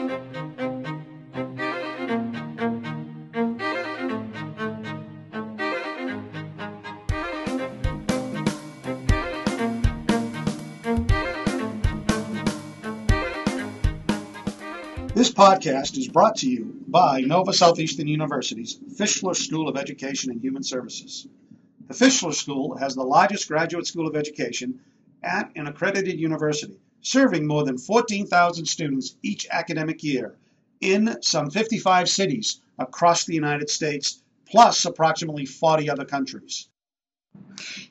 This podcast is brought to you by Nova Southeastern University's Fischler School of Education and Human Services. The Fischler School has the largest graduate school of education at an accredited university, serving more than 14,000 students each academic year in some 55 cities across the United States, plus approximately 40 other countries.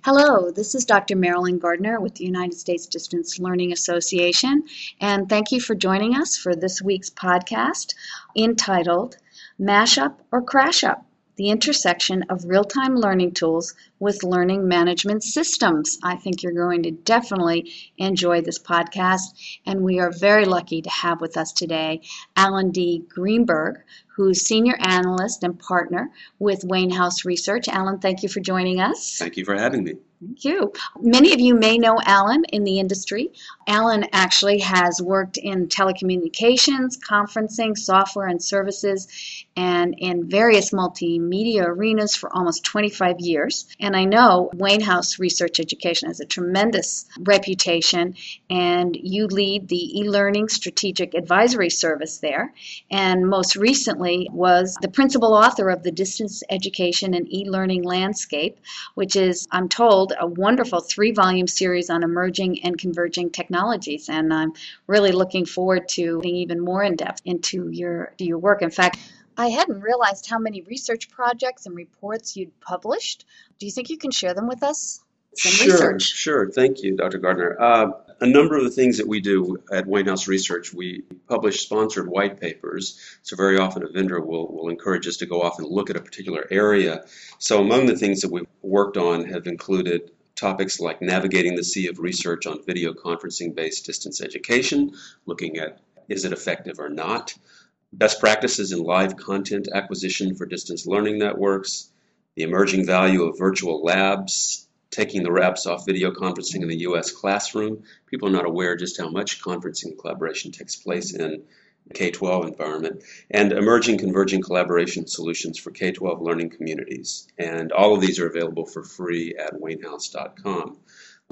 Hello, this is Dr. Marilyn Gardner with the United States Distance Learning Association, and thank you for joining us for this week's podcast entitled Mash Up or Crash Up the intersection of real time learning tools with learning management systems. I think you're going to definitely enjoy this podcast, and we are very lucky to have with us today Alan D. Greenberg, who's senior analyst and partner with Wainhouse Research. Alan, thank you for joining us. Thank you for having me. Thank you. Many of you may know Alan in the industry. Alan actually has worked in telecommunications, conferencing, software, and services, and in various multimedia arenas for almost 25 years. And I know Wainhouse Research Education has a tremendous reputation, and you lead the e learning strategic advisory service there. And most recently was the principal author of the Distance Education and E Learning Landscape, which is, I'm told, a wonderful three volume series on emerging and converging technologies. And I'm really looking forward to being even more in depth into your, your work. In fact, I hadn't realized how many research projects and reports you'd published. Do you think you can share them with us? Some sure, research. sure. Thank you, Dr. Gardner. Uh, a number of the things that we do at Wainhouse Research, we publish sponsored white papers. So very often a vendor will, will encourage us to go off and look at a particular area. So among the things that we've worked on have included topics like navigating the sea of research on video conferencing based distance education, looking at is it effective or not, best practices in live content acquisition for distance learning networks, the emerging value of virtual labs, taking the wraps off video conferencing in the U.S. classroom. People are not aware just how much conferencing collaboration takes place in the K-12 environment, and emerging converging collaboration solutions for K-12 learning communities. And all of these are available for free at wainhouse.com.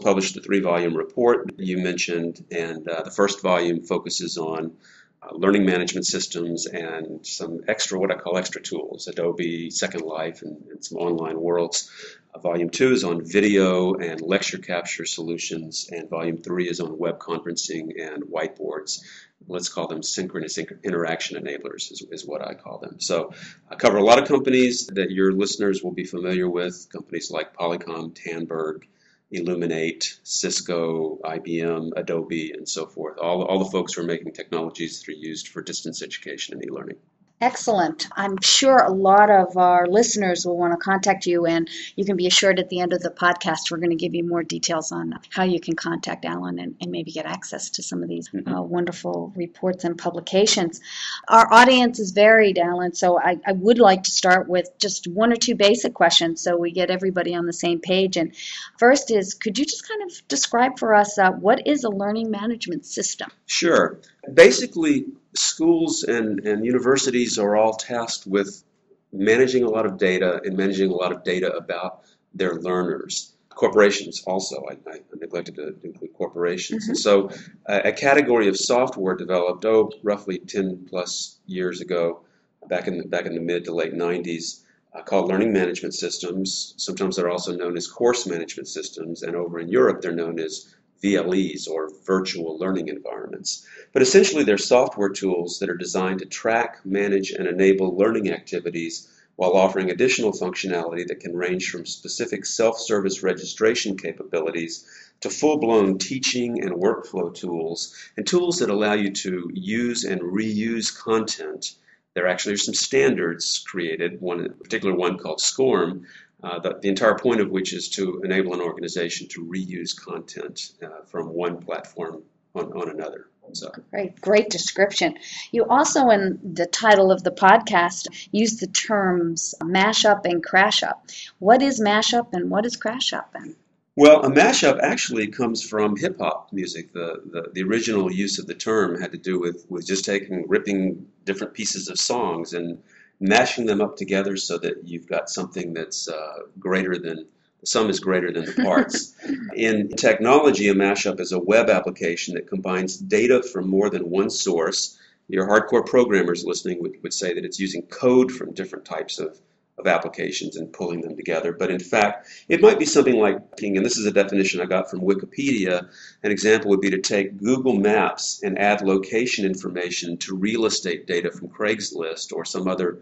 Published a three-volume report you mentioned, and uh, the first volume focuses on uh, learning management systems and some extra, what I call extra tools, Adobe, Second Life, and, and some online worlds. Uh, volume two is on video and lecture capture solutions, and volume three is on web conferencing and whiteboards. Let's call them synchronous interaction enablers, is, is what I call them. So I cover a lot of companies that your listeners will be familiar with, companies like Polycom, Tandberg, Elluminate, Cisco, IBM, Adobe, and so forth. All, all the folks who are making technologies that are used for distance education and e-learning. Excellent. I'm sure a lot of our listeners will want to contact you, and you can be assured at the end of the podcast, we're going to give you more details on how you can contact Alan and, and maybe get access to some of these mm-hmm. uh, wonderful reports and publications. Our audience is varied, Alan, so I, I, would like to start with just one or two basic questions so we get everybody on the same page. And first is could you just kind of describe for us uh, what is a learning management system? Sure. Basically, schools and, and universities are all tasked with managing a lot of data and managing a lot of data about their learners. Corporations also, I, I neglected to include corporations. Mm-hmm. And so uh, a category of software developed, oh, roughly 10 plus years ago, back in the, back in the mid to late 90s, uh, called learning management systems. Sometimes they're also known as course management systems, and over in Europe they're known as VLEs or virtual learning environments. But essentially, they're software tools that are designed to track, manage, and enable learning activities while offering additional functionality that can range from specific self service registration capabilities to full blown teaching and workflow tools, and tools that allow you to use and reuse content. There actually are some standards created, one particular one called SCORM, uh, the, the, entire point of which is to enable an organization to reuse content uh, from one platform on, on another. So. Great, great description. You also, in the title of the podcast, use the terms mashup and crash up. What is mashup and what is crash up? And Well, a mashup actually comes from hip hop music. The, the the original use of the term had to do with with just taking ripping different pieces of songs and mashing them up together so that you've got something that's uh, greater than the sum is greater than the parts. In technology, a mashup is a web application that combines data from more than one source. Your hardcore programmers listening would, would say that it's using code from different types of of applications and pulling them together. But in fact, it might be something like, and this is a definition I got from Wikipedia. An example would be to take Google Maps and add location information to real estate data from Craigslist or some other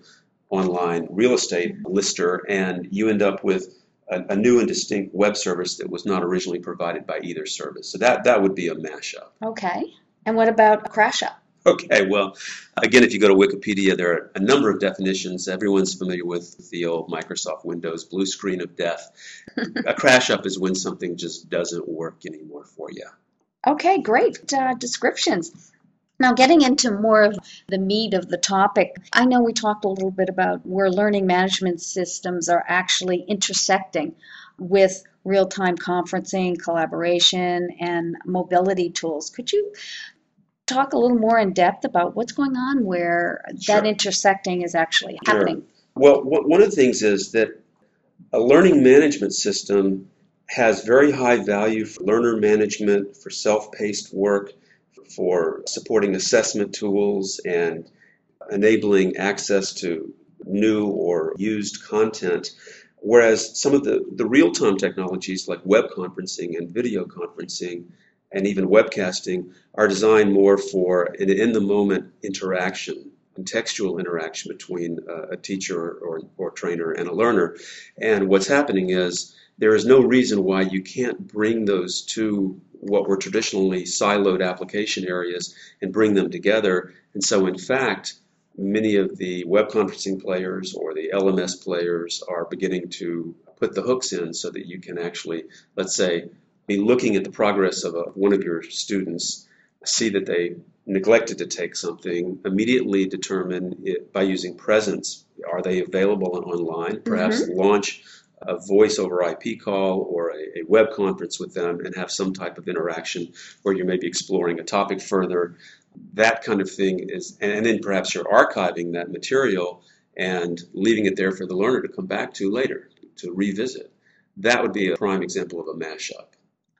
online real estate lister, and you end up with a, a new and distinct web service that was not originally provided by either service. So that, that would be a mashup. Okay. And what about a crash up? Okay, well, again, if you go to Wikipedia, there are a number of definitions. Everyone's familiar with the old Microsoft Windows blue screen of death. a crash up is when something just doesn't work anymore for you. Okay, great uh, descriptions. Now, getting into more of the meat of the topic, I know we talked a little bit about where learning management systems are actually intersecting with real time conferencing, collaboration, and mobility tools. Could you talk a little more in depth about what's going on where Sure. that intersecting is actually Sure. happening? Well, wh- one of the things is that a learning management system has very high value for learner management, for self paced work, for supporting assessment tools, and enabling access to new or used content. Whereas some of the, the real time technologies like web conferencing and video conferencing and even webcasting are designed more for an in the moment interaction contextual interaction between uh, a teacher or, or trainer and a learner. And what's happening is there is no reason why you can't bring those two, what were traditionally siloed application areas, and bring them together. And so, in fact, many of the web conferencing players or the LMS players are beginning to put the hooks in so that you can actually, let's say, be looking at the progress of a, one of your students, see that they neglected to take something, immediately determine it by using presence. Are they available online? Perhaps mm-hmm. launch a voice over IP call or a, a web conference with them and have some type of interaction where you may be exploring a topic further. That kind of thing is, and, and then perhaps you're archiving that material and leaving it there for the learner to come back to later to revisit. That would be a prime example of a mashup.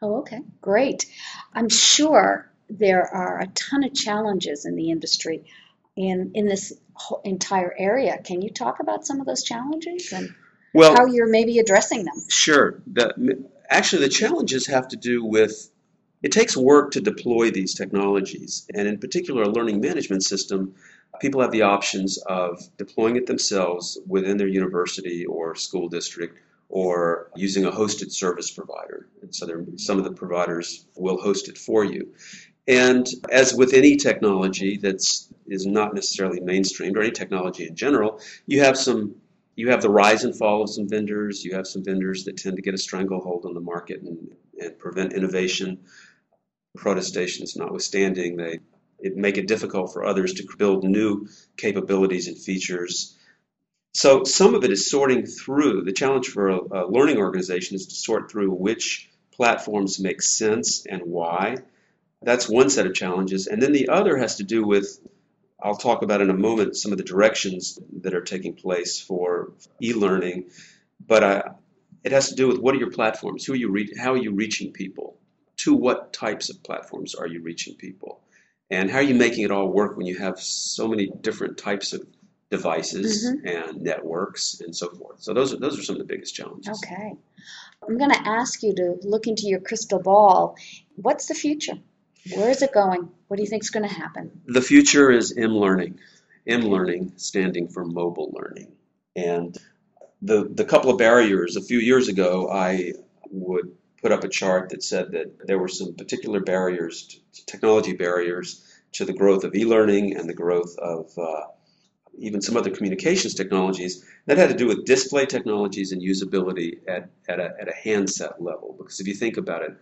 Oh, okay, great. I'm sure there are a ton of challenges in the industry in, in this whole entire area. Can you talk about some of those challenges and Well, how you're maybe addressing them? Sure. The, actually, the challenges have to do with it takes work to deploy these technologies, and in particular, a learning management system. People have the options of deploying it themselves within their university or school district, or using a hosted service provider. And so, there, some of the providers will host it for you. And as with any technology that's is not necessarily mainstreamed, or any technology in general, you have some you have the rise and fall of some vendors. You have some vendors that tend to get a stranglehold on the market and, and prevent innovation. Protestations notwithstanding, they it make it difficult for others to build new capabilities and features. So some of it is sorting through. The challenge for a, a learning organization is to sort through which platforms make sense and why. That's one set of challenges. And then the other has to do with I'll talk about in a moment some of the directions that are taking place for e-learning, but it has to do with what are your platforms? Who are you re- how are you reaching people? To what types of platforms are you reaching people? And how are you making it all work when you have so many different types of devices and networks and so forth? So those are those are some of the biggest challenges. Okay. I'm going to ask you to look into your crystal ball. What's the future? Where is it going? What do you think is going to happen? The future is M learning. M learning standing for mobile learning. And the the couple of barriers a few years ago I would put up a chart that said that there were some particular barriers to, technology barriers to the growth of e-learning and the growth of uh, even some other communications technologies that had to do with display technologies and usability at, at, a, at a handset level. Because if you think about it,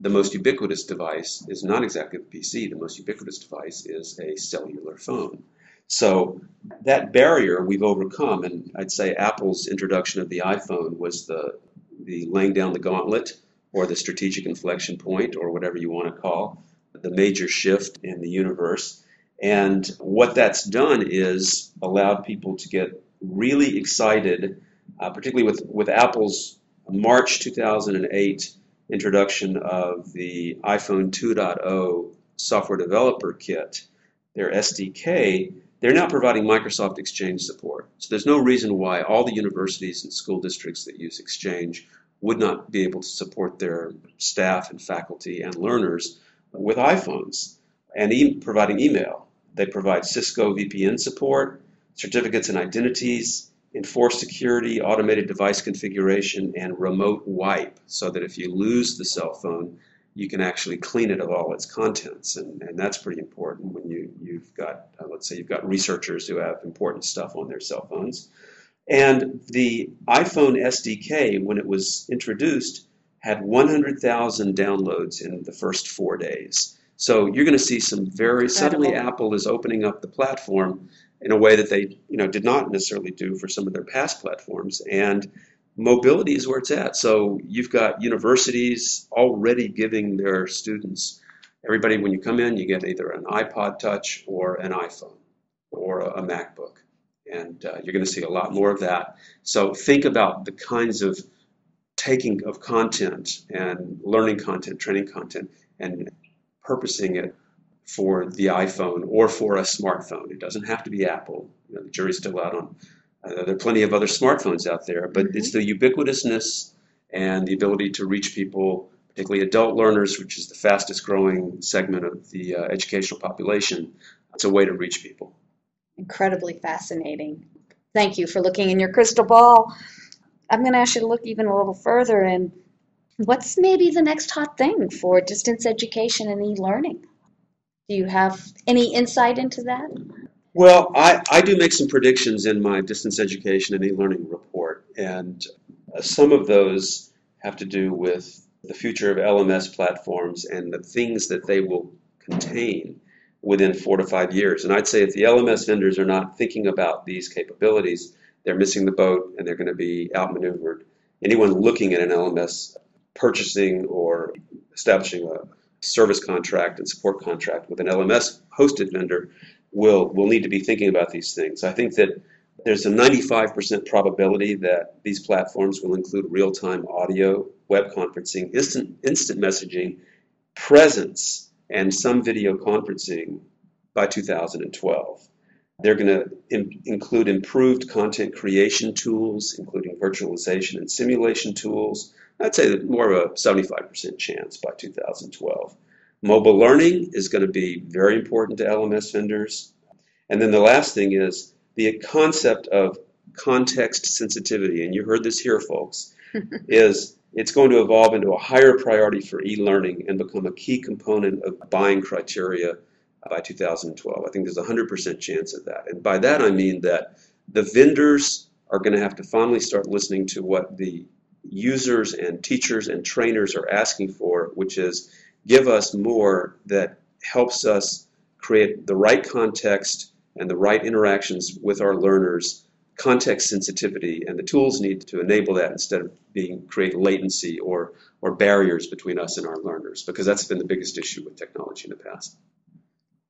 the most ubiquitous device is not exactly the PC. The most ubiquitous device is a cellular phone. So that barrier we've overcome, and I'd say Apple's introduction of the iPhone was the the laying down the gauntlet or the strategic inflection point, or whatever you want to call the major shift in the universe. And what that's done is allowed people to get really excited, uh, particularly with, with Apple's March 2008 introduction of the iPhone 2.0 software developer kit, their SDK, they're now providing Microsoft Exchange support. So there's no reason why all the universities and school districts that use Exchange would not be able to support their staff and faculty and learners with iPhones and e- providing email. They provide Cisco VPN support, certificates and identities, enforced security, automated device configuration, and remote wipe so that if you lose the cell phone, you can actually clean it of all its contents. And, and that's pretty important when you, you've got, uh, let's say, you've got researchers who have important stuff on their cell phones. And the iPhone SDK, when it was introduced, had 100,000 downloads in the first four days. So you're going to see some very suddenly Apple is opening up the platform in a way that they you know did not necessarily do for some of their past platforms and mobility is where it's at. So you've got universities already giving their students everybody when you come in you get either an iPod touch or an iPhone or a, MacBook and uh, you're going to see a lot more of that. So think about the kinds of taking of content and learning content, training content, and purposing it for the iPhone or for a smartphone. It doesn't have to be Apple. You know, the jury's still out on. Uh, there are plenty of other smartphones out there, but mm-hmm. it's the ubiquitousness and the ability to reach people, particularly adult learners, which is the fastest growing segment of the uh, educational population. It's a way to reach people. Incredibly fascinating. Thank you for looking in your crystal ball. I'm going to ask you to look even a little further and what's maybe the next hot thing for distance education and e-learning? Do you have any insight into that? Well, I, I do make some predictions in my distance education and e-learning report, and uh, some of those have to do with the future of LMS platforms and the things that they will contain within four to five years. And I'd say if the LMS vendors are not thinking about these capabilities, they're missing the boat and they're going to be outmaneuvered. Anyone looking at an LMS purchasing or establishing a service contract and support contract with an LMS hosted vendor will will need to be thinking about these things. I think that there's a 95% probability that these platforms will include real-time audio, web conferencing, instant instant messaging, presence, and some video conferencing by 2012. They're going to Im- include improved content creation tools, including virtualization and simulation tools. I'd say that more of a 75% chance by 2012. Mobile learning is going to be very important to LMS vendors. And then the last thing is the concept of context sensitivity, and you heard this here, folks, is it's going to evolve into a higher priority for e-learning and become a key component of buying criteria by 2012. I think there's a 100% chance of that. And by that I mean that the vendors are going to have to finally start listening to what the users and teachers and trainers are asking for, which is give us more that helps us create the right context and the right interactions with our learners, context sensitivity, and the tools need to enable that instead of being create latency or or barriers between us and our learners, because that's been the biggest issue with technology in the past.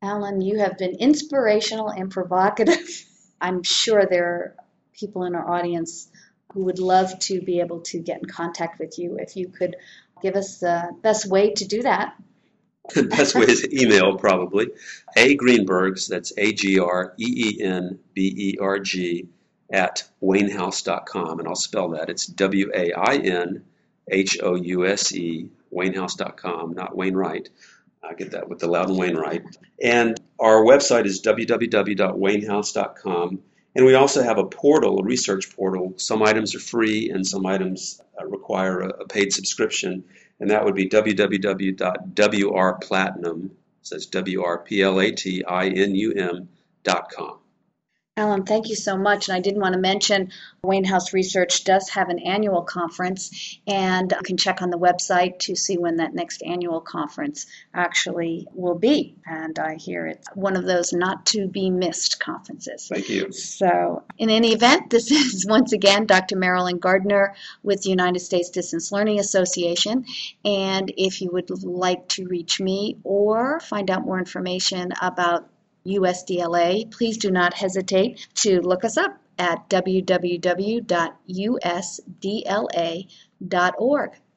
Alan, you have been inspirational and provocative. I'm sure there are people in our audience who would love to be able to get in contact with you. If you could give us the best way to do that. The best way is email, probably. A Greenbergs, that's A G R E E N B E R G, at wainhouse.com. And I'll spell that. It's W A I N H O U S E, wainhouse.com, not Wainwright. I get that with the Loudon Wainwright. And our website is www.wainhouse.com. And we also have a portal, a research portal. Some items are free and some items uh, require a, a paid subscription. And that would be www.wrplatinum, says W-R-P-L-A-T-I-N-U-M dot com. Alan, thank you so much. And I did want to mention Wainhouse Research does have an annual conference, and you can check on the website to see when that next annual conference actually will be. And I hear it's one of those not to be missed conferences. Thank you. So, in any event, this is once again Dr. Marilyn Gardner with the United States Distance Learning Association. And if you would like to reach me or find out more information about USDLA, please do not hesitate to look us up at www.usdla.org.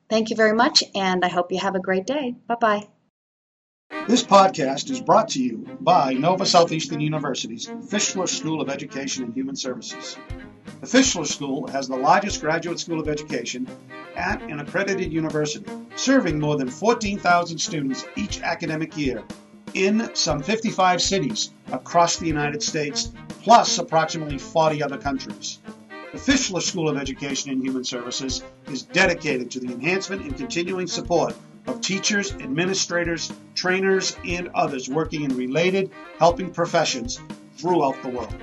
Thank you very much, and I hope you have a great day. Bye bye. This podcast is brought to you by Nova Southeastern University's Fischler School of Education and Human Services. The Fischler School has the largest graduate school of education at an accredited university, serving more than 14,000 students each academic year in some 55 cities across the United States, plus approximately 40 other countries. The Fischler School of Education and Human Services is dedicated to the enhancement and continuing support of teachers, administrators, trainers, and others working in related helping professions throughout the world.